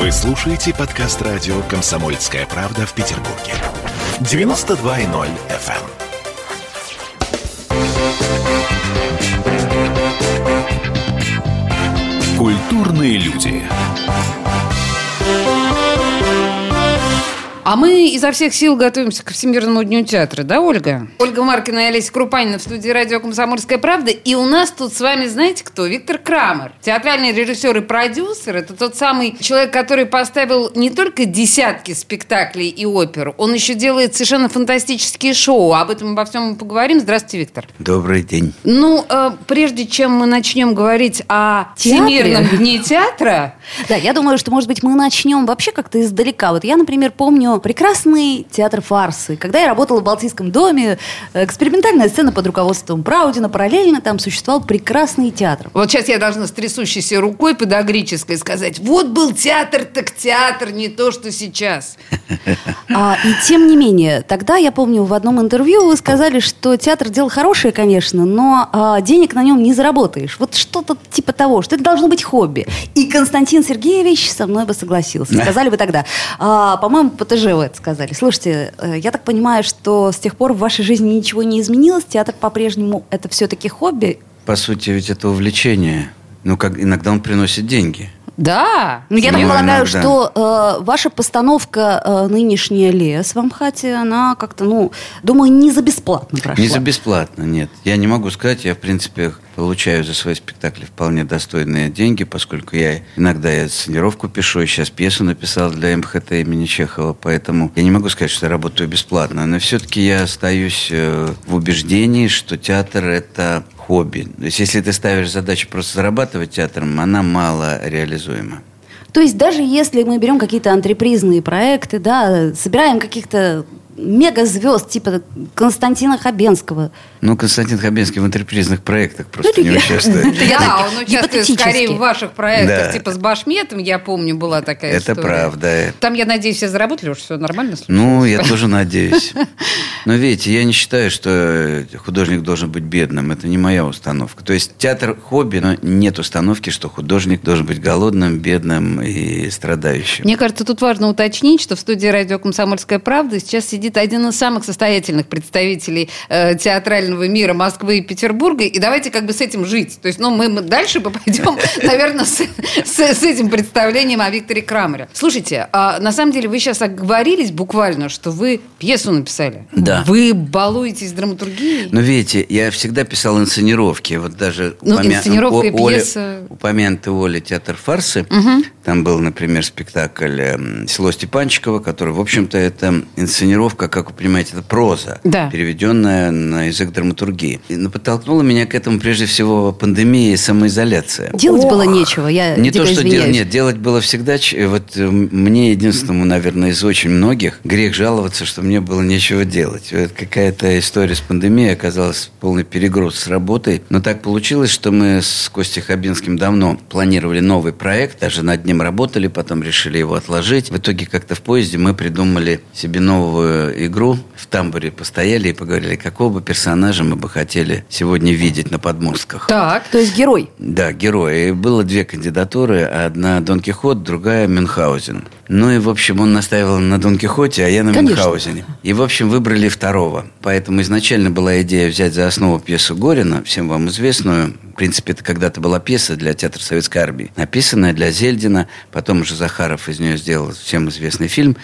Вы слушаете подкаст радио «Комсомольская правда» в Петербурге. 92.0 FM. Культурные люди. А мы изо всех сил готовимся к Всемирному дню театра, да, Ольга? Ольга Маркина и Олеся Крупанина в студии радио «Комсомольская правда». И у нас тут с вами, знаете кто? Виктор Крамер. Театральный режиссер и продюсер. Это тот самый человек, который поставил не только десятки спектаклей и опер, он еще делает совершенно фантастические шоу. Об этом обо всем мы поговорим. Здравствуйте, Виктор. Добрый день. Ну, э, прежде чем мы начнем говорить о Театре? Всемирном дне театра, Да, я думаю, что, может быть, мы начнем вообще как-то издалека. Вот я, например, помню прекрасный театр фарсы. Когда я работала в Балтийском доме, экспериментальная сцена под руководством Праудина, параллельно там существовал прекрасный театр. Вот сейчас я должна с трясущейся рукой подогрической сказать, вот был театр, так театр, не то, что сейчас. А, и тем не менее, тогда я помню в одном интервью вы сказали, что театр дело хорошее, конечно, но а, денег на нем не заработаешь. Вот что-то типа того, что это должно быть хобби. И Константин Сергеевич со мной бы согласился. Сказали вы тогда. А, по-моему, по ТЖ вы это сказали. Слушайте, э, я так понимаю, что с тех пор в вашей жизни ничего не изменилось. Театр по-прежнему это все-таки хобби. По сути, ведь это увлечение. Ну, как иногда он приносит деньги. Да. Ну, я так полагаю, иногда. что э, ваша постановка э, нынешняя «Лес» в Амхате, она как-то, ну, думаю, не за бесплатно прошла. Не за бесплатно, нет. Я не могу сказать, я, в принципе, получаю за свои спектакли вполне достойные деньги, поскольку я иногда я сценировку пишу, и сейчас пьесу написал для МХТ имени Чехова, поэтому я не могу сказать, что я работаю бесплатно, но все-таки я остаюсь э, в убеждении, что театр – это хобби. То есть, если ты ставишь задачу просто зарабатывать театром, она мало реализуема. То есть даже если мы берем какие-то антрепризные проекты, да, собираем каких-то мегазвезд типа Константина Хабенского. Ну, Константин Хабенский в интерпризных проектах просто Ну, не участвует. Да, он участвует скорее в ваших проектах, типа с Башметом, я помню, была такая Это правда. Там, я надеюсь, все заработали, уж все нормально случилось? Ну, я тоже надеюсь. Но видите, я не считаю, что художник должен быть бедным. Это не моя установка. То есть театр хобби, но нет установки, что художник должен быть голодным, бедным и страдающим. Мне кажется, тут важно уточнить, что в студии радио «Комсомольская правда» сейчас сидит один из самых состоятельных представителей э, театрального мира Москвы и Петербурга. И давайте как бы с этим жить. То есть, ну, мы, дальше бы пойдем, наверное, с, с- с этим представлением о Викторе Крамере. Слушайте, а на самом деле вы сейчас оговорились буквально, что вы пьесу написали. Да. Вы балуетесь драматургией? Но видите, я всегда писал инсценировки. Вот даже Ну, упомя- инсценировка и пьеса. упомянутый Оля театр фарсы. Там был, например, спектакль эм, «Село Степанчикова», который, в общем-то, это инсценировка, как вы понимаете, это проза, Да. переведенная на язык драматургии. И, ну, подтолкнула меня к этому прежде всего пандемия и самоизоляция. Делать было нечего, я Не то, что делать, нет, делать было всегда. ч- Вот э, мне единственному, наверное, из очень многих грех жаловаться, что мне было нечего делать. Вот какая-то история с пандемией оказалась полный перегруз с работой. Но так получилось, что мы с Костей Хабинским давно планировали новый проект, даже над ним работали, потом решили его отложить. В итоге как-то в поезде мы придумали себе новую игру. В тамбуре постояли и поговорили, какого бы персонажа мы бы хотели сегодня видеть на подмостках. Так. То есть герой. Да, герои. И было две кандидатуры. Одна Дон Кихот, другая Мюнхгаузен. Ну и, в общем, он настаивал на Дон Кихоте, а я на Конечно. Мюнхгаузене. И, в общем, выбрали второго. Поэтому изначально была идея взять за основу пьесу Горина, всем вам известную. В принципе, это когда-то была пьеса для Театра Советской Армии, написанная для Зельдина. Потом уже Захаров из нее сделал всем известный фильм.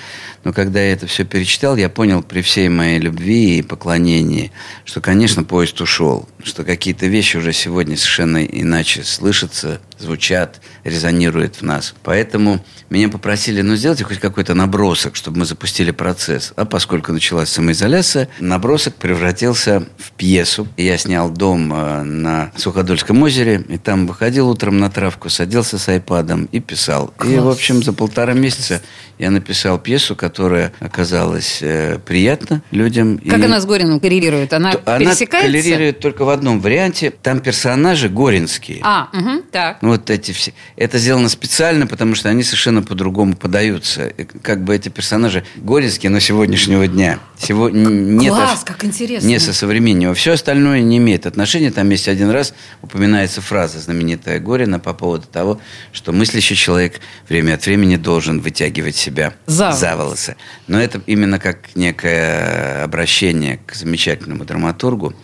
Но когда я это все перечитал, я понял при всей моей любви и поклонении, что, конечно, поезд ушел. Что какие-то вещи уже сегодня совершенно иначе слышатся, звучат, резонируют в нас. Поэтому меня попросили, ну, сделайте хоть какой-то набросок, чтобы мы запустили процесс. А поскольку началась самоизоляция, набросок превратился в пьесу. Я снял дом э, на Суходольском озере, и там выходил утром на травку, садился с айпадом и писал. И, в общем, за полтора месяца я написал пьесу, которая оказалась э, приятна людям. Как И- она с Гориным коррелирует? Она, она пересекается? коллерирует только в одном варианте. Там персонажи горинские. А, угу, так. Ну, Вот эти все. Это сделано специально, потому что они совершенно по-другому подаются. Как бы эти персонажи горинские, но сегодняшнего дня. Сего... нет Класс, как интересно. Не со современного. Все остальное не имеет отношения. Там есть один раз упоминается фраза знаменитая Горина по поводу того, что мыслящий человек время от времени должен вытягивать себя За волосы. волосы. Но это именно как некое обращение к замечательному драматургу.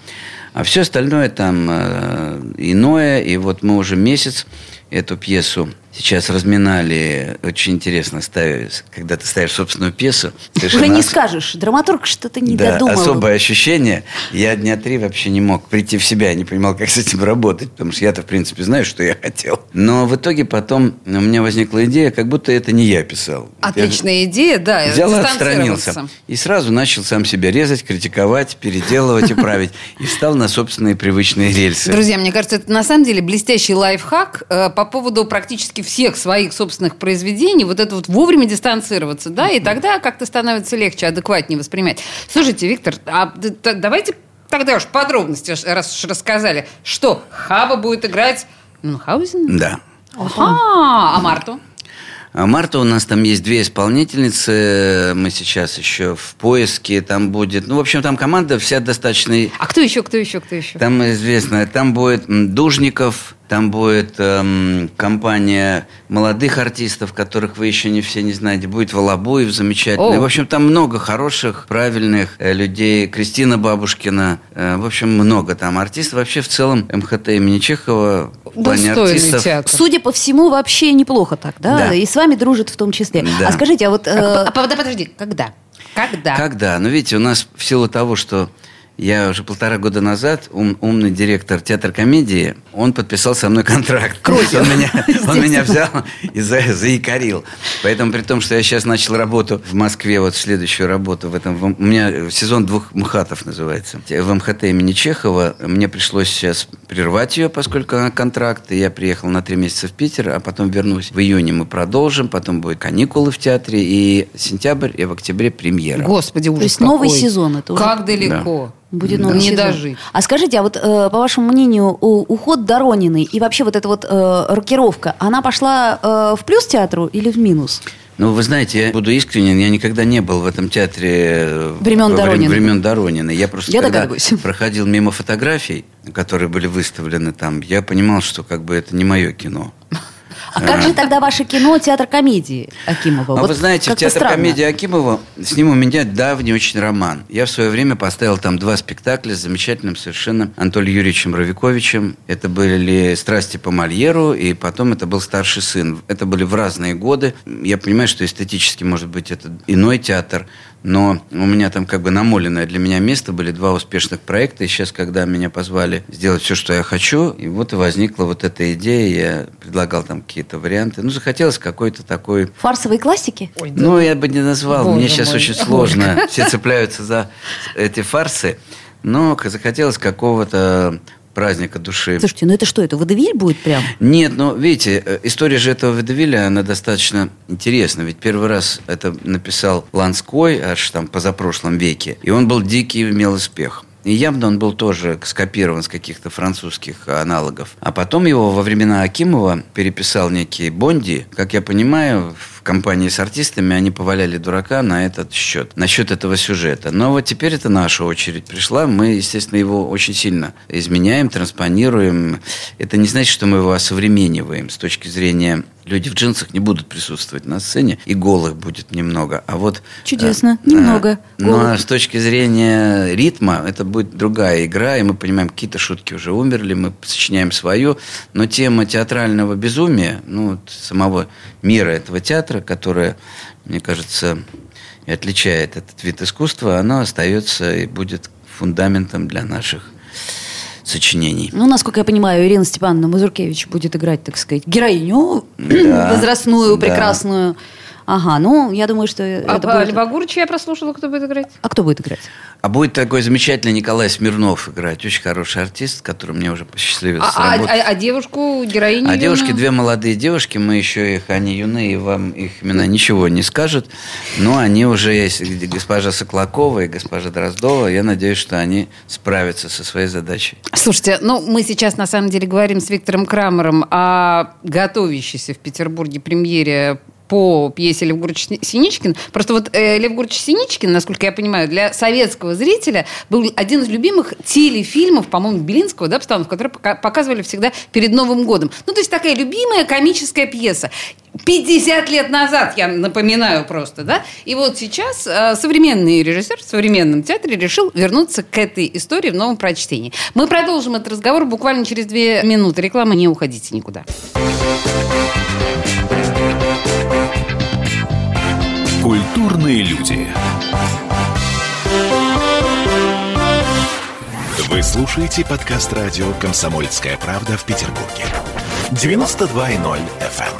А все остальное там э, иное. И вот мы уже месяц эту пьесу сейчас разминали. Очень интересно, ставить, когда ты ставишь собственную пьесу. Уже не ос- скажешь. Драматург что-то не да, додумал. особое ощущение. Я дня три вообще не мог прийти в себя, не понимал, как с этим работать, потому что я-то, в принципе, знаю, что я хотел. Но в итоге потом у меня возникла идея, как будто это не я писал. Отличная идея, да. Я взял и отстранился. И сразу начал сам себя резать, критиковать, переделывать и править. И встал на собственные привычные рельсы. Друзья, мне кажется, это на самом деле блестящий лайфхак э, по поводу практически всех своих собственных произведений. Вот это вот вовремя дистанцироваться, да, и тогда как-то становится легче, адекватнее воспринимать. Слушайте, Виктор, а давайте тогда уж подробности, раз уж рассказали, что Хаба будет играть Мюнхгаузен? Да. Ага, а Марту? А Марта у нас там есть две исполнительницы. Мы сейчас еще в поиске. Там будет... Ну, в общем, там команда вся достаточно... А кто еще, кто еще, кто еще? Там известно, там будет Дужников, там будет эм, компания молодых артистов, которых вы еще не все не знаете. Будет Волобуев замечательный. О. В общем, там много хороших, правильных э, людей. Кристина Бабушкина. Э, в общем, много там артистов. Вообще, в целом, МХТ имени Чехова в плане артистов. театр. Судя по всему, вообще неплохо так, да? Да. И с вами дружит в том числе. Да. А скажите, а вот... э, А, а, подожди, когда? Когда? Когда? Ну, видите, у нас в силу того, что я уже полтора года назад, ум- умный директор театра комедии, он подписал со мной контракт. Кровью. Он меня, он меня взял и за, заикарил. Поэтому при том, что я сейчас начал работу в Москве, вот следующую работу в этом, в- у меня сезон двух МХАТов называется. В МХТ имени Чехова мне пришлось сейчас прервать ее, поскольку она контракт. И я приехал на три месяца в Питер, а потом вернусь. В июне мы продолжим, потом будут каникулы в театре, и сентябрь, и в октябре премьера. Господи, ужас То есть новый какой. сезон это уже- Как далеко. Будет Да. новый Не сезон. дожить. А скажите, а вот э, по вашему мнению, уход Дорониной и вообще вот эта вот э, рокировка, она пошла э, в плюс театру или в минус? Ну, вы знаете, я буду искренен, я никогда не был в этом театре э, Времен Дорониной. времен Дорониной. Я просто Я когда догадываюсь. проходил мимо фотографий, которые были выставлены там, я понимал, что как бы это не мое кино. А как же тогда ваше кино «Театр комедии» Акимова? А Вот вы знаете, в театр странно. комедии Акимова с ним у меня давний очень роман. Я в свое время поставил там два спектакля с замечательным совершенно Анатолием Юрьевичем Равиковичем. Это были «Страсти по Мольеру», и потом это был «Старший сын». Это были в разные годы. Я понимаю, что эстетически, может быть, это иной театр, но у меня там как бы намоленное для меня место были два успешных проекта. И сейчас, когда меня позвали сделать все, что я хочу, и вот и возникла вот эта идея, я предлагал там какие-то варианты. Ну, захотелось какой-то такой Фарсовой классики? ну, я бы не назвал. Боже Мне сейчас мой. очень сложно. Все цепляются за эти фарсы. Но захотелось какого-то праздника души. Слушайте, ну это что, это водевиль будет прям? Нет, ну, видите, э, история же этого Ведевиля, она достаточно интересна. Ведь первый раз это написал Ланской, аж там позапрошлом веке. И он был дикий, имел успех. И явно он был тоже скопирован с каких-то французских аналогов. А потом его во времена Акимова переписал некий Бонди. Как я понимаю, в компании с артистами они поваляли дурака на этот счет, насчет этого сюжета. Но вот теперь это наша очередь пришла. Мы, естественно, его очень сильно изменяем, транспонируем. Это не значит, что мы его осовремениваем с точки зрения люди в джинсах не будут присутствовать на сцене, и голых будет немного. А вот... Чудесно, э, немного э, голых. а с точки зрения ритма, это будет другая игра, и мы понимаем, какие-то шутки уже умерли, мы сочиняем свою, но тема театрального безумия, ну, самого мира этого театра, которая, мне кажется, и отличает этот вид искусства, оно остается и будет фундаментом для наших сочинений. Ну, насколько я понимаю, Ирина Степановна Мазуркевич будет играть, так сказать, героиню Да, возрастную, да. прекрасную. Ага, ну, я думаю, что А, это будет... Льва Гурча я прослушала, кто будет играть. А кто будет играть? А будет такой замечательный Николай Смирнов играть. Очень хороший артист, с которым мне уже посчастливилось А, а- работать. а- а девушку, героиню? А девушки две молодые девушки, мы еще их, они юные, и вам их имена ничего не скажут, но они уже есть, где госпожа Соклакова и госпожа Дроздова, я надеюсь, что они справятся со своей задачей. Слушайте, ну мы сейчас на самом деле говорим с Виктором Крамером о готовящейся в Петербурге премьере по пьесе Лев Гурч Синичкин. Просто вот э, Лев Гурч Синичкин, насколько я понимаю, для советского зрителя был один из любимых телефильмов, по-моему, Белинского, да, постановок, которые пока- показывали всегда перед Новым годом. Ну, то есть такая любимая комическая пьеса. 50 лет назад, я напоминаю просто, да? И вот сейчас э, современный режиссер в современном театре решил вернуться к этой истории в новом прочтении. Мы продолжим этот разговор буквально через две минуты. Реклама, не уходите никуда. Культурные люди. Вы слушаете подкаст радио «Комсомольская правда» в Петербурге. 92.0 FM.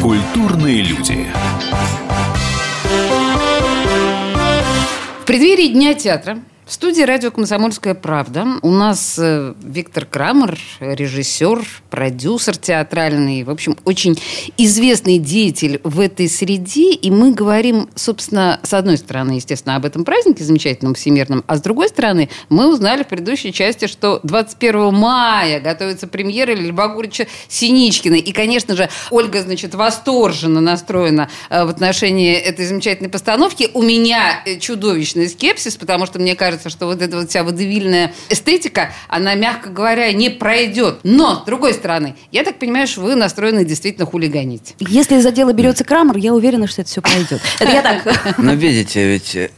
Культурные люди. В преддверии Дня театра в студии радио «Комсомольская правда» у нас э, Виктор Крамер, режиссер, продюсер театральный, в общем, очень известный деятель в этой среде. И мы говорим, собственно, с одной стороны, естественно, об этом празднике замечательном всемирном, а с другой стороны, мы узнали в предыдущей части, что 21 мая готовится премьера Льва Гурича Синичкина. И, конечно же, Ольга, значит, восторженно настроена э, в отношении этой замечательной постановки. У меня э, чудовищный скепсис, потому что мне кажется, что вот эта вот вся водевильная эстетика, она, мягко говоря, не пройдет. Но, с другой стороны, я так понимаю, что вы настроены действительно хулиганить. Если за дело берется Крамер, я уверена, что это все пройдет. Это я так. Но видите, ведь э,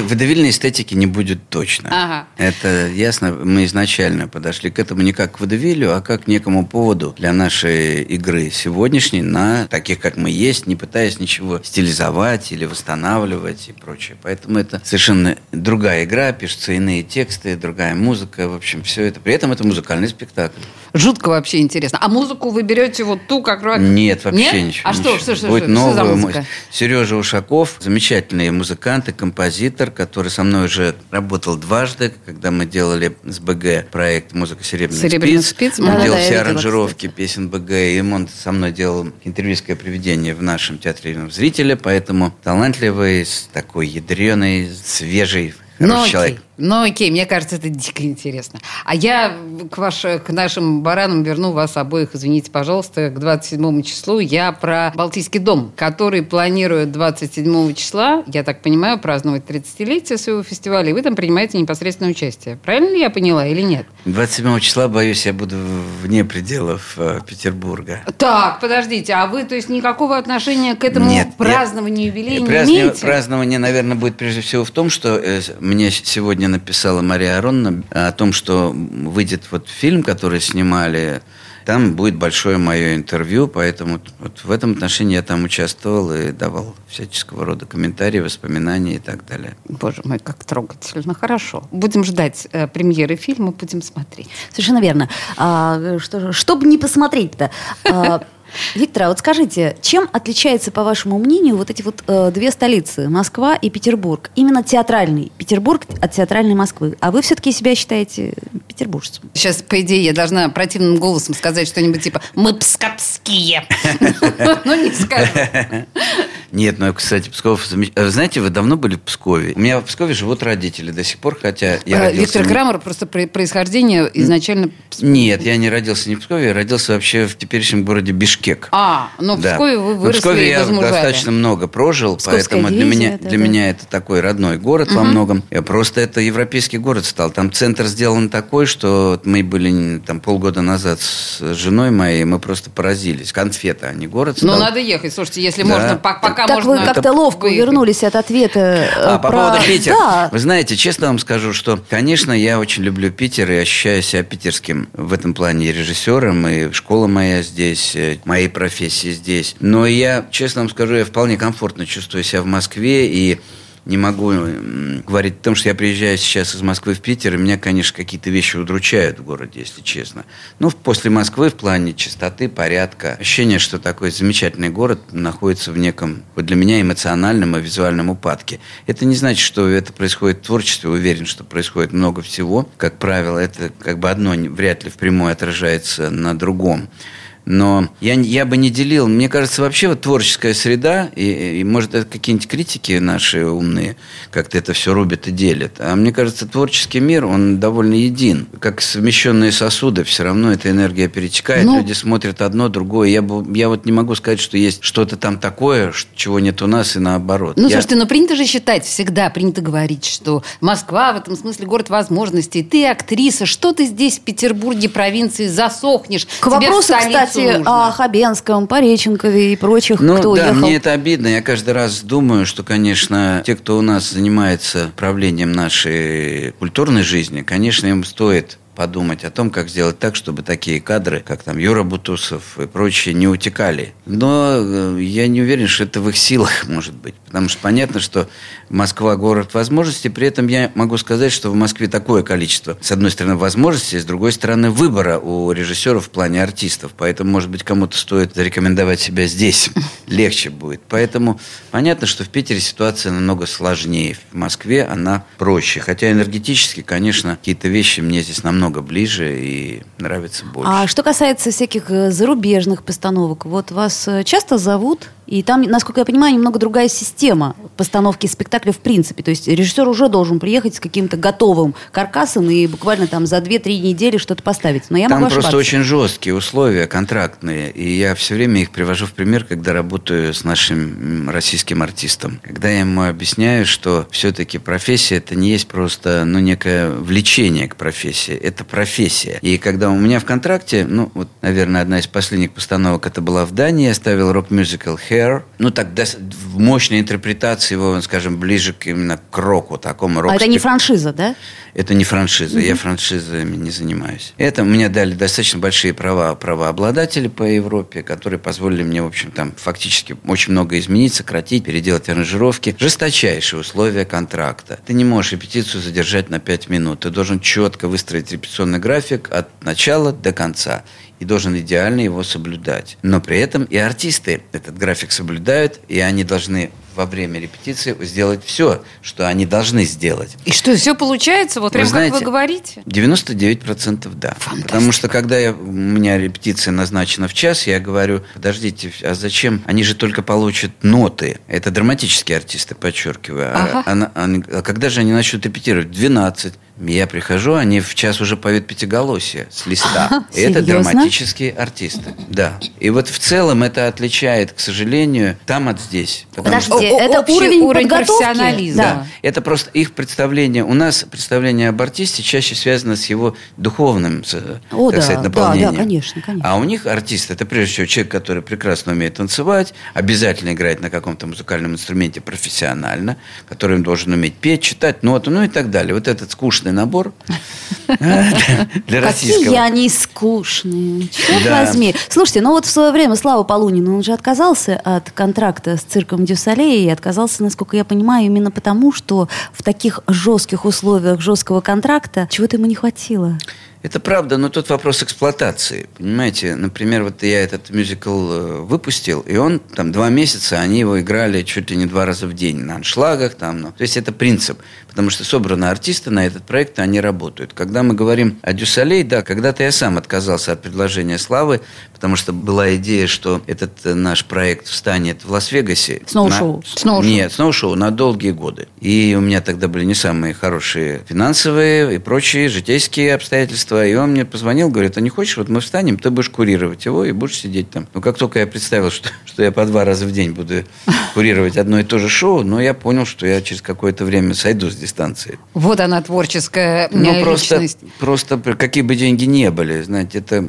водевильной эстетики не будет точно. Ага. Это ясно. Мы изначально подошли к этому не как к водевилю, а как к некому поводу для нашей игры сегодняшней на таких, как мы есть, не пытаясь ничего стилизовать или восстанавливать и прочее. Поэтому это совершенно другая игра, пишутся иные тексты, другая музыка, в общем, все это. При этом это музыкальный спектакль. Жутко вообще интересно. А музыку вы берете вот ту, как... раз- Нет, вообще Нет? ничего. А что, ничего. что, что, Будет что, что за музыка? му- Сережа Ушаков, замечательный музыкант и композитор, который со мной уже работал дважды, когда мы делали с БГ проект «Музыка серебряных «Серебряных спиц». спиц», Он да-да-да, делал я все аранжировки песен БГ, и он со мной делал интервьюское приведение в нашем театре зрителя, поэтому талантливый, такой ядреный, свежий, Окей. человек. Ну окей, мне кажется, это дико интересно. А я к, ваш, к нашим баранам верну вас обоих, извините, пожалуйста, к 27 числу. Я про Балтийский дом, который планирует 27 числа, я так понимаю, праздновать 30-летие своего фестиваля, и вы там принимаете непосредственное участие. Правильно ли я поняла или нет? 27 числа, боюсь, я буду вне пределов э, Петербурга. Так, подождите, а вы, то есть, никакого отношения к этому Нет, я- празднованию юбилея не Праздни- имеете? Празднование, наверное, будет прежде всего в том, что э, мне сегодня написала Мария Аронна о том, что выйдет вот фильм, который снимали. Там будет большое мое интервью, поэтому вот в этом отношении я там участвовал и давал всяческого рода комментарии, воспоминания и так далее. Боже мой, как трогательно. Хорошо. Будем ждать э, премьеры фильма, будем смотреть. Совершенно верно. А, что, же- что бы не посмотреть-то? А, Виктор, а вот скажите, чем отличается, по вашему мнению, вот эти вот э, две столицы, Москва и Петербург? Именно театральный Петербург от театральной Москвы. А вы все-таки себя считаете петербуржцем? Сейчас, по идее, я должна противным голосом сказать что-нибудь типа «Мы пскотские». Ну, не скажу. Нет, ну, кстати, Псков... э, Знаете, вы давно были в Пскове? У меня в Пскове живут родители до сих пор, хотя я Э, родился... Виктор Крамер просто при- происхождение изначально... Нет, я не родился не в Пскове, я родился вообще в теперешнем городе Бишкек. А, но в Да. Пскове вы Но в выросли Пскове и я достаточно много прожил, Псковская поэтому для меня, да, для да. меня это такой родной город во многом. Я просто это европейский город стал. Там центр сделан такой, что мы были там полгода назад с женой моей, мы просто поразились. Конфета, а не город Ну, стал. надо ехать. Слушайте, если Да. можно, по- пока как можно... вы как-то ловко выехать. вернулись от ответа э, А, по про- поводу Питера. Да. Вы знаете, честно вам скажу, что, конечно, я очень люблю Питер и ощущаю себя питерским в этом плане и режиссером, и школа моя здесь, э, моей профессии здесь. Но я, честно вам скажу, я вполне комфортно чувствую себя в Москве, и не могу говорить о том, что я приезжаю сейчас из Москвы в Питер, и меня, конечно, какие-то вещи удручают в городе, если честно. Ну, после Москвы в плане чистоты, порядка, ощущение, что такой замечательный город находится в неком, вот для меня, эмоциональном и визуальном упадке. Это не значит, что это происходит в творчестве, уверен, что происходит много всего. Как правило, это как бы одно вряд ли впрямую отражается на другом. Но я, я бы не делил. Мне кажется, вообще вот творческая среда, и, и может, это какие-нибудь критики наши умные как-то это все рубят и делят. А мне кажется, творческий мир, он довольно един. Как совмещенные сосуды, все равно эта энергия перетекает, ну, люди смотрят одно, другое. Я, бы, я вот не могу сказать, что есть что-то там такое, чего нет у нас, и наоборот. Ну, я... слушайте, но принято же считать, всегда принято говорить, что Москва в этом смысле город возможностей. Ты актриса, что ты здесь в Петербурге, провинции, засохнешь? К вопросу, кстати, кстати, о Хабенском, Пореченкове и прочих, ну, кто да, уехал. мне это обидно. Я каждый раз думаю, что, конечно, те, кто у нас занимается правлением нашей культурной жизни, конечно, им стоит подумать о том, как сделать так, чтобы такие кадры, как там Юра Бутусов и прочие, не утекали. Но э, я не уверен, что это в их силах может быть. Потому что понятно, что Москва – город возможностей. При этом я могу сказать, что в Москве такое количество, с одной стороны, возможностей, с другой стороны, выбора у режиссеров в плане артистов. Поэтому, может быть, кому-то стоит зарекомендовать себя здесь. Легче будет. Поэтому понятно, что в Питере ситуация намного сложнее. В Москве она проще. Хотя энергетически, конечно, какие-то вещи мне здесь намного намного ближе и нравится больше. А что касается всяких э, зарубежных постановок, вот вас э, часто зовут и там, насколько я понимаю, немного другая система постановки спектакля в принципе. То есть режиссер уже должен приехать с каким-то готовым каркасом и буквально там за 2-3 недели что-то поставить. Но я там могу просто ошибаться. очень жесткие условия контрактные. И я все время их привожу в пример, когда работаю с нашим российским артистом. Когда я ему объясняю, что все-таки профессия это не есть просто ну, некое влечение к профессии. Это профессия. И когда у меня в контракте, ну, вот, наверное, одна из последних постановок это была в Дании, я ставил рок-мюзикл Hair. Ну, так, в мощной интерпретации его, скажем, ближе к, именно к року, такому року. А это не франшиза, да? Это не франшиза. Mm-hmm. Я франшизами не занимаюсь. Это мне дали достаточно большие права правообладатели по Европе, которые позволили мне, в общем, там фактически очень много изменить, сократить, переделать аранжировки. Жесточайшие условия контракта. Ты не можешь репетицию задержать на 5 минут. Ты должен четко выстроить репетиционный график от начала до конца и должен идеально его соблюдать. Но при этом и артисты этот график соблюдают, и они должны во время репетиции сделать все, что они должны сделать. И что, все получается? Вот прям знаете, как вы говорите? 99% да. Потому что когда я, у меня репетиция назначена в час, я говорю, подождите, а зачем? Они же только получат ноты. Это драматические артисты, подчеркиваю. А ага. А, а, а когда же они начнут репетировать? 12. Я прихожу, они в час уже поют пятиголосие с листа. И это драматические артисты. Да. И вот в целом это отличает, к сожалению, там от здесь. Подождите, это уровень, уровень профессионализма. Да. Это просто их представление. У нас представление об артисте чаще связано с его духовным, О, так да, сказать, наполнением. Да, да, конечно, конечно. А у них артист это прежде всего человек, который прекрасно умеет танцевать, обязательно играть на каком-то музыкальном инструменте профессионально, который должен уметь петь, читать ноты, ну и так далее. Вот этот скучный скучный набор для российского. Какие они скучные. Черт возьми. Слушайте, ну вот в свое время Слава Полунин, он же отказался от контракта с цирком Дюсалей и отказался, насколько я понимаю, именно потому, что в таких жестких условиях жесткого контракта чего-то ему не хватило. Это правда, но тут вопрос эксплуатации. Понимаете, например, вот я этот мюзикл э, выпустил, и он там два месяца, они его играли чуть ли не два раза в день на аншлагах. Там, ну. То есть это принцип, потому что собраны артисты на этот проект, и они работают. Когда мы говорим о Дю Солей, да, когда-то я сам отказался от предложения Славы, потому что была идея, что этот э, наш проект встанет в Лас-Вегасе. Snowshow. На... Snowshow. Нет, Snowshow на долгие годы. И у меня тогда были не самые хорошие финансовые и прочие житейские обстоятельства агентства, и он мне позвонил, говорит, а не хочешь, вот мы встанем, ты будешь курировать его и будешь сидеть там. Ну, как только я представил, что, что я по два раза в день буду курировать одно и то же шоу, но я понял, что я через какое-то время сойду с дистанции. Вот она, творческая ну, просто, просто какие бы деньги не были, знаете, это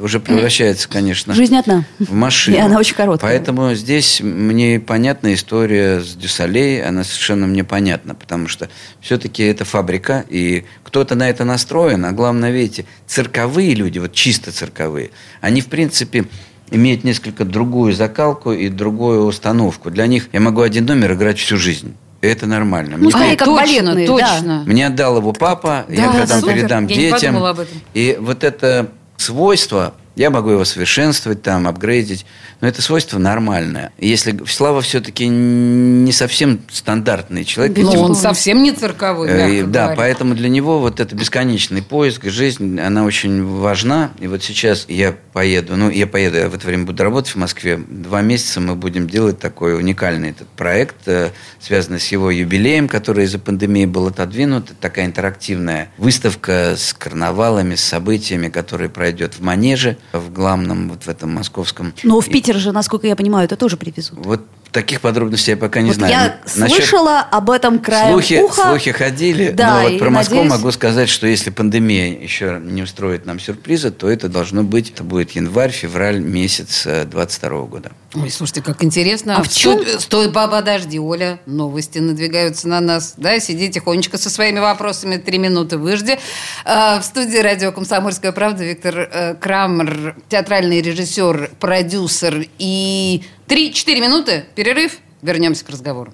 уже превращается, конечно, Жизнь одна. в машину. И она очень короткая. Поэтому здесь мне понятна история с Дюсалей, она совершенно мне понятна, потому что все-таки это фабрика, и кто-то на это настроен, а главное, видите, цирковые люди, вот чисто цирковые, они, в принципе, имеют несколько другую закалку и другую установку. Для них я могу один номер играть всю жизнь. Это нормально. Ну, Мне скорее, как точно, балетные, да. точно. Мне отдал его папа, я Да, потом супер. передам Я детям. подумала об этом. И вот это свойство, я могу его совершенствовать, там, апгрейдить, но это свойство нормальное. Если Слава все-таки не совсем стандартный человек, Но этим- он совсем не цирковой, Э, Да, говоря. поэтому для него вот это бесконечный поиск, жизнь, она очень важна. И вот сейчас я поеду, ну, я поеду, я в это время буду работать в Москве. Два месяца мы будем делать такой уникальный этот проект, э, связанный с его юбилеем, который из-за пандемии был отодвинут. Такая интерактивная выставка с карнавалами, с событиями, которая пройдет в Манеже, в главном, вот в этом московском. Но в Питер же, насколько я понимаю, это тоже привезут. Вот таких подробностей я пока не Вот знаю. я Насчет- слышала об этом краем Слухи, уха. слухи ходили, Да, но вот про Москву надеюсь- могу сказать, что если пандемия еще не устроит нам сюрприза, то это должно быть, это будет январь-февраль месяц 22 года. Ой, слушайте, как интересно. А в чем- Стой, стой, ба- подожди, Оля, новости надвигаются на нас. Да, сиди тихонечко со своими вопросами, три минуты выжди. А, в студии радио «Комсомольская правда» Виктор э, Крамер, театральный режиссер, продюсер. И три-четыре минуты, перерыв, вернемся к разговору.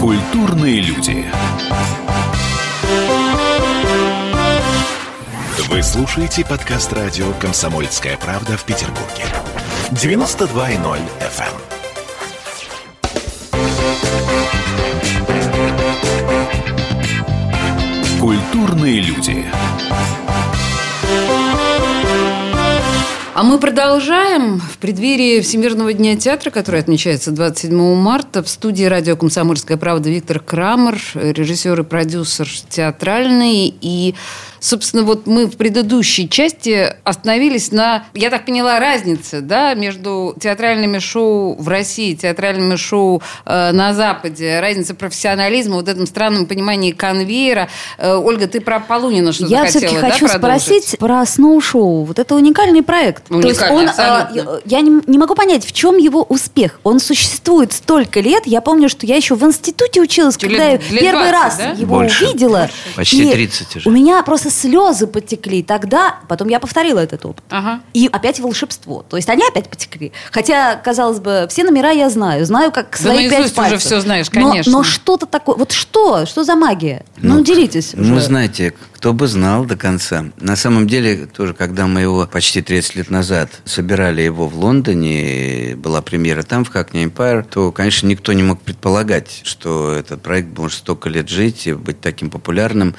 Культурные люди. Вы слушаете подкаст радио «Комсомольская правда» в Петербурге. 92.0 FM. Культурные люди. А мы продолжаем в преддверии Всемирного дня театра, который отмечается 27 марта. В студии радио «Комсомольская правда» Виктор Крамер, режиссер и продюсер театральный. И, собственно, вот мы в предыдущей части остановились на, я так поняла, разнице да, между театральными шоу в России, театральными шоу э, на Западе, разница профессионализма, вот этом странном понимании конвейера. Э, Ольга, ты про Полунина что-то Я хотела, все-таки да, хочу продолжить? спросить про сноу-шоу. Вот это уникальный проект. То есть Уникальный, он, э, я не, не могу понять, в чем его успех. Он существует столько лет. Я помню, что я еще в институте училась, Лет- когда я лет первый 20, раз да? его Больше. увидела. Почти И 30 уже. У меня просто слезы потекли тогда. Потом я повторила этот опыт. Ага. И опять волшебство. То есть они опять потекли. Хотя, казалось бы, все номера я знаю. Знаю, как Да свои пять наизусть уже пальцев. всё знаешь, Но- конечно. Но, что-то такое... Вот что? Что за магия? Ну, делитесь Ну, уже. знаете, кто бы знал до конца. На самом деле, тоже, когда мы его почти 30 лет назад собирали его в Лондоне, была премьера там, в Hackney Empire, то, конечно, никто не мог предполагать, что этот проект может столько лет жить и быть таким популярным.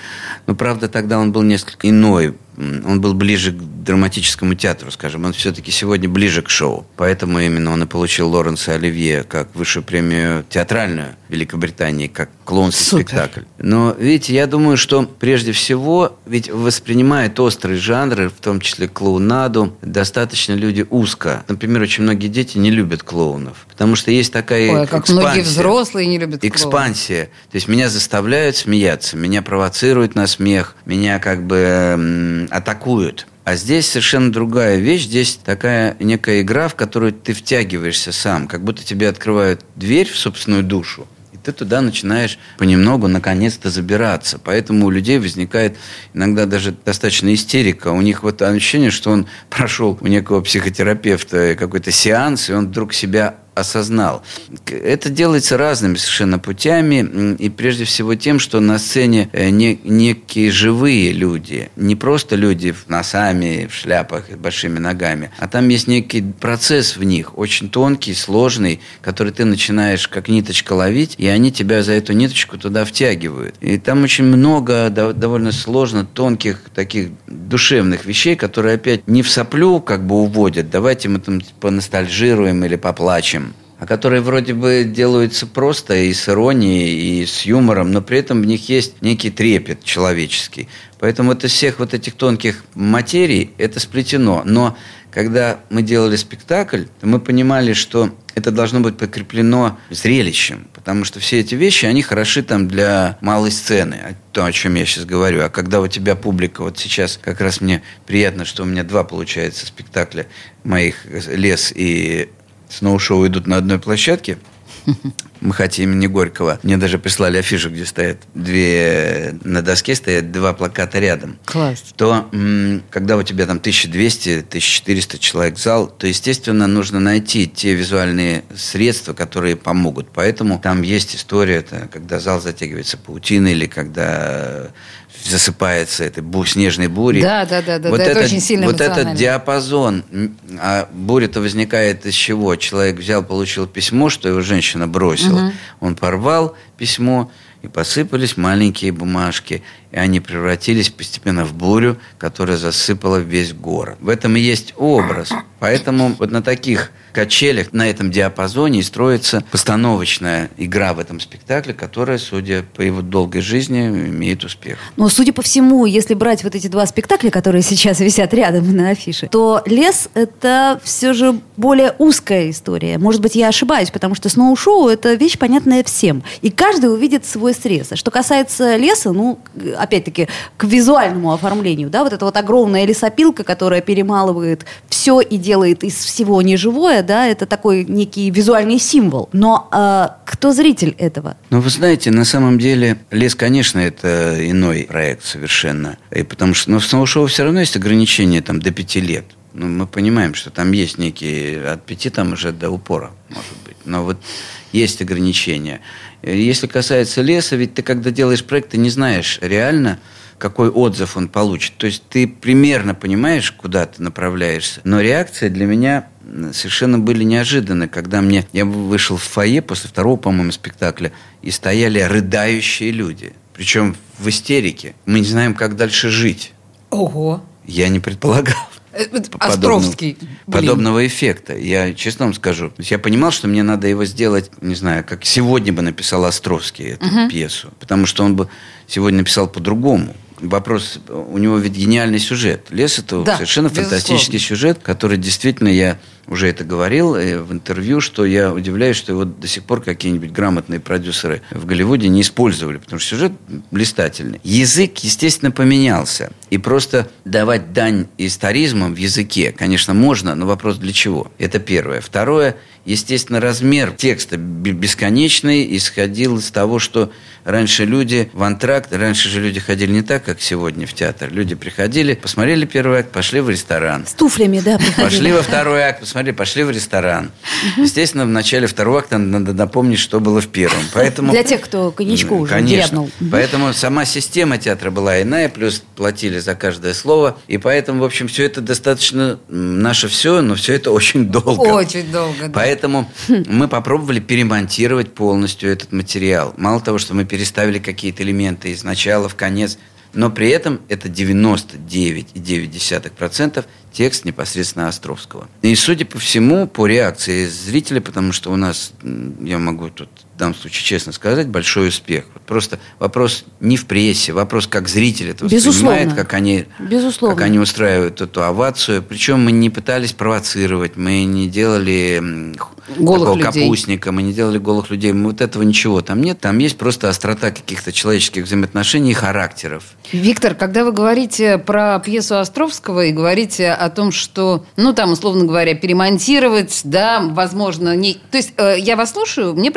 Но, правда, тогда он был несколько иной. Он был ближе к драматическому театру, скажем. Он все-таки сегодня ближе к шоу. Поэтому именно он и получил Лоренса Оливье как высшую премию театральную Великобритании, как клоунский Супер. спектакль. Но, видите, я думаю, что прежде всего, ведь воспринимают острые жанры, в том числе клоунаду, достаточно люди узко. Например, очень многие дети не любят клоунов, потому что есть такая Ой, как многие экспансия. взрослые не любят клоунов. Экспансия. То есть меня заставляют смеяться, меня провоцируют на смех, меня как бы атакуют. А здесь совершенно другая вещь. Здесь такая некая игра, в которую ты втягиваешься сам. Как будто тебе открывают дверь в собственную душу. И ты туда начинаешь понемногу, наконец-то, забираться. Поэтому у людей возникает иногда даже достаточно истерика. У них вот ощущение, что он прошел у некого психотерапевта какой-то сеанс, и он вдруг себя осознал. Это делается разными совершенно путями, и прежде всего тем, что на сцене э, не- некие живые люди, не просто люди в носами, в шляпах и большими ногами, а там есть некий процесс в них, очень тонкий, сложный, который ты начинаешь как ниточка ловить, и они тебя за эту ниточку туда втягивают. И там очень много дов- довольно сложно тонких таких душевных вещей, которые опять не в соплю как бы уводят, давайте мы там поностальжируем или поплачем, а которые вроде бы делаются просто и с иронией, и с юмором, но при этом в них есть некий трепет человеческий. Поэтому это всех вот этих тонких материй это сплетено. Но когда мы делали спектакль, мы понимали, что это должно быть подкреплено зрелищем, потому что все эти вещи, они хороши там для малой сцены, а то, о чем я сейчас говорю. А когда у тебя публика, вот сейчас как раз мне приятно, что у меня два, получается, спектакля моих «Лес» и «Сноу-шоу» идут на одной площадке, МХАТе имени Горького. Мне даже прислали афишу, где стоят две... На доске стоят два плаката рядом. Класс. То, когда у тебя там 1200-1400 человек зал, то, естественно, нужно найти те визуальные средства, которые помогут. Поэтому там есть история, это когда зал затягивается паутиной или когда засыпается этой бу, снежной бурей. Да, да, да, да, вот да этот, это очень сильно Вот этот диапазон, а буря-то возникает из чего? Человек взял, получил письмо, что его женщина бросила. Он порвал письмо, и посыпались маленькие бумажки, и они превратились постепенно в бурю, которая засыпала весь город. В этом и есть образ. Поэтому вот на таких качелях, на этом диапазоне и строится постановочная игра в этом спектакле, которая, судя по его долгой жизни, имеет успех. Но, судя по всему, если брать вот эти два спектакля, которые сейчас висят рядом на афише, то «Лес» — это все же более узкая история. Может быть, я ошибаюсь, потому что сноу-шоу — это вещь, понятная всем. И каждый увидит свой срез. А что касается леса, ну, опять-таки, к визуальному оформлению, да, вот эта вот огромная лесопилка, которая перемалывает все и делает из всего неживое, да, это такой некий визуальный символ. Но э, кто зритель этого? Ну, вы знаете, на самом деле, лес, конечно, это иной проект совершенно. И потому что, но в сноу-шоу все равно есть ограничения там до пяти лет. Ну, мы понимаем, что там есть некие от пяти там уже до упора, может быть. Но вот есть ограничения. Если касается леса, ведь ты когда делаешь проект, ты не знаешь реально, какой отзыв он получит. То есть ты примерно понимаешь, куда ты направляешься. Но реакции для меня совершенно были неожиданны, когда мне я вышел в фойе после второго, по-моему, спектакля, и стояли рыдающие люди. Причем в истерике. Мы не знаем, как дальше жить. Ого. Я не предполагал. Островский. Подобного, подобного эффекта. Я честно вам скажу. Я понимал, что мне надо его сделать, не знаю, как сегодня бы написал Островский эту uh-huh. пьесу. Потому что он бы сегодня написал по-другому. Вопрос, у него ведь гениальный сюжет. Лес это да, совершенно безусловно. фантастический сюжет, который действительно я уже это говорил в интервью, что я удивляюсь, что его до сих пор какие-нибудь грамотные продюсеры в Голливуде не использовали, потому что сюжет блистательный. Язык, естественно, поменялся. И просто давать дань историзмам в языке, конечно, можно, но вопрос для чего? Это первое. Второе, естественно, размер текста бесконечный исходил из того, что раньше люди в антракт, раньше же люди ходили не так, как сегодня в театр. Люди приходили, посмотрели первый акт, пошли в ресторан. С туфлями, да, приходили. Пошли во второй акт, посмотрели, пошли в ресторан. Естественно, в начале второго акта надо напомнить, что было в первом. Поэтому, Для тех, кто коньячку уже Конечно. грябнул. Поэтому сама система театра была иная, плюс платили за каждое слово. И поэтому, в общем, все это достаточно наше все, но все это очень долго. Очень долго, да. Поэтому мы попробовали перемонтировать полностью этот материал. Мало того, что мы переставили какие-то элементы из начала в конец, но при этом это 99,9% текст непосредственно Островского. И, судя по всему, по реакции зрителя, потому что у нас, я могу тут в данном случае честно сказать, большой успех. Просто вопрос не в прессе, вопрос, как зритель это воспринимает, как они, Безусловно. как они устраивают эту овацию. Причем мы не пытались провоцировать, мы не делали голых такого людей. капустника, мы не делали голых людей. Мы вот этого ничего там нет. Там есть просто острота каких-то человеческих взаимоотношений и характеров. Виктор, когда вы говорите про пьесу Островского и говорите о том, что, ну, там, условно говоря, перемонтировать, да, возможно, не... То есть, э, я вас слушаю, мне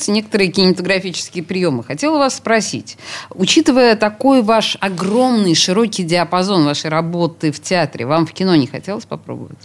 представляются некоторые кинематографические приемы. Хотела вас спросить, учитывая такой ваш огромный, широкий диапазон вашей работы в театре, вам в кино не хотелось попробовать?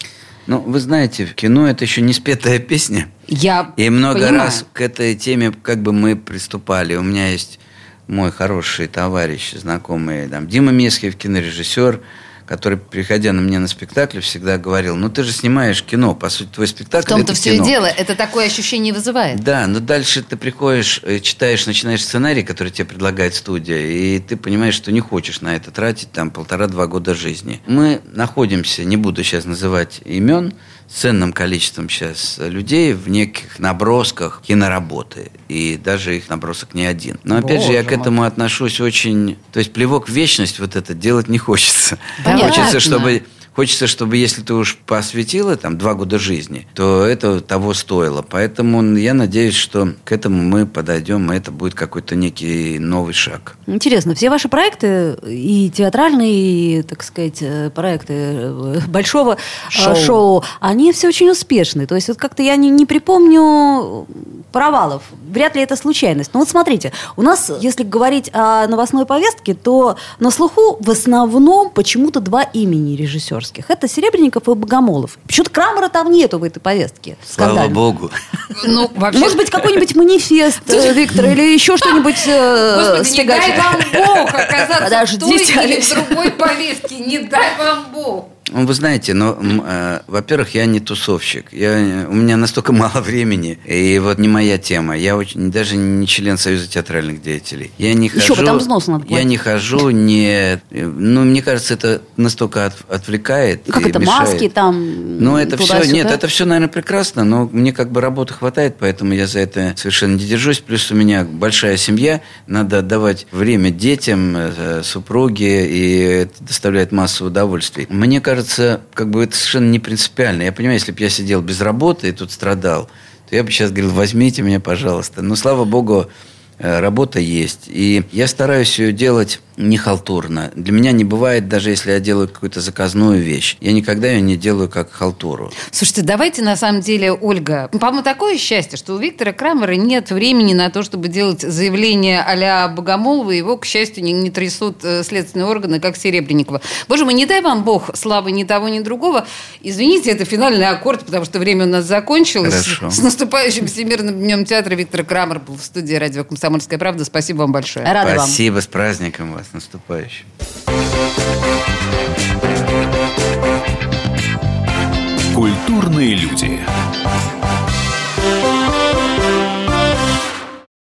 Ну, вы знаете, в кино это еще не спетая песня. Я И много понимаю. раз к этой теме как бы мы приступали. У меня есть мой хороший товарищ, знакомый, там, Дима Месхев, кинорежиссер, который, приходя на меня на спектакль, всегда говорил, ну ты же снимаешь кино, по сути, твой В спектакль том-то это все кино. и дело. Это такое ощущение вызывает. Да, но дальше ты приходишь, э, читаешь, начинаешь сценарий, который тебе предлагает студия, и ты понимаешь, что не хочешь на это тратить там полтора-два года жизни. Мы находимся, не буду сейчас называть имен, ценным количеством сейчас людей в неких набросках киноработы. И даже их набросок не один. Но опять же, я к Боже мой. этому отношусь очень... То есть плевок в вечность вот это делать не хочется. Понятно. Хочется, чтобы Хочется, чтобы если ты уж посвятила там два года жизни, то это того стоило. Поэтому я надеюсь, что к этому мы подойдем, и это будет какой-то некий новый шаг. Интересно, все ваши проекты, и театральные, и, так сказать, э, проекты э, большого э, Шоу. шоу, они все очень успешны. То есть вот как-то я не, не припомню провалов. Вряд ли это случайность. Но вот смотрите, у нас, если говорить о новостной повестке, то на слуху в основном почему-то два имени режиссерских. Это Серебренников и Богомолов. Почему-то Крамера там нету в этой повестке. Слава скандальной. богу. Ну, вообще... Может быть, какой-нибудь манифест, э, Виктор, или еще что-нибудь э, Господи, не дай вам Бог оказаться Подождите, в той или в другой повестке. Не дай вам Бог. Ну, вы знаете, но, м, э, во-первых, я не тусовщик. Я, э, у меня настолько мало времени, и вот не моя тема. Я очень, даже не член Союза театральных деятелей. Я не Еще хожу, бы там взнос надо Я платить. не хожу, не... Ну, мне кажется, это настолько от- отвлекает Как и это, мешает. маски там? Ну, это все, нет, это все, наверное, прекрасно, но мне как бы работы хватает, поэтому я за это совершенно не держусь. Плюс у меня большая семья, надо отдавать время детям, э, супруге, и это доставляет массу удовольствий. Мне кажется, как бы это совершенно не принципиально. Я понимаю, если бы я сидел без работы и тут страдал, то я бы сейчас говорил, возьмите меня, пожалуйста. Но, слава богу, работа есть. И я стараюсь ее делать не халтурно. Для меня не бывает, даже если я делаю какую-то заказную вещь, я никогда ее не делаю как халтуру. Слушайте, давайте на самом деле, Ольга, по-моему, такое счастье, что у Виктора Крамера нет времени на то, чтобы делать заявление а-ля Богомолова, его, к счастью, не, не трясут э, следственные органы, как Серебренникова. Боже мой, не дай вам Бог славы ни того, ни другого. Извините, это финальный аккорд, потому что время у нас закончилось. Хорошо. С наступающим Всемирным днем театра Виктор Крамер был в студии радио «Комсомольская правда». Спасибо вам большое. Рада вам. Спасибо, с праздником вас, наступающим. Культурные люди.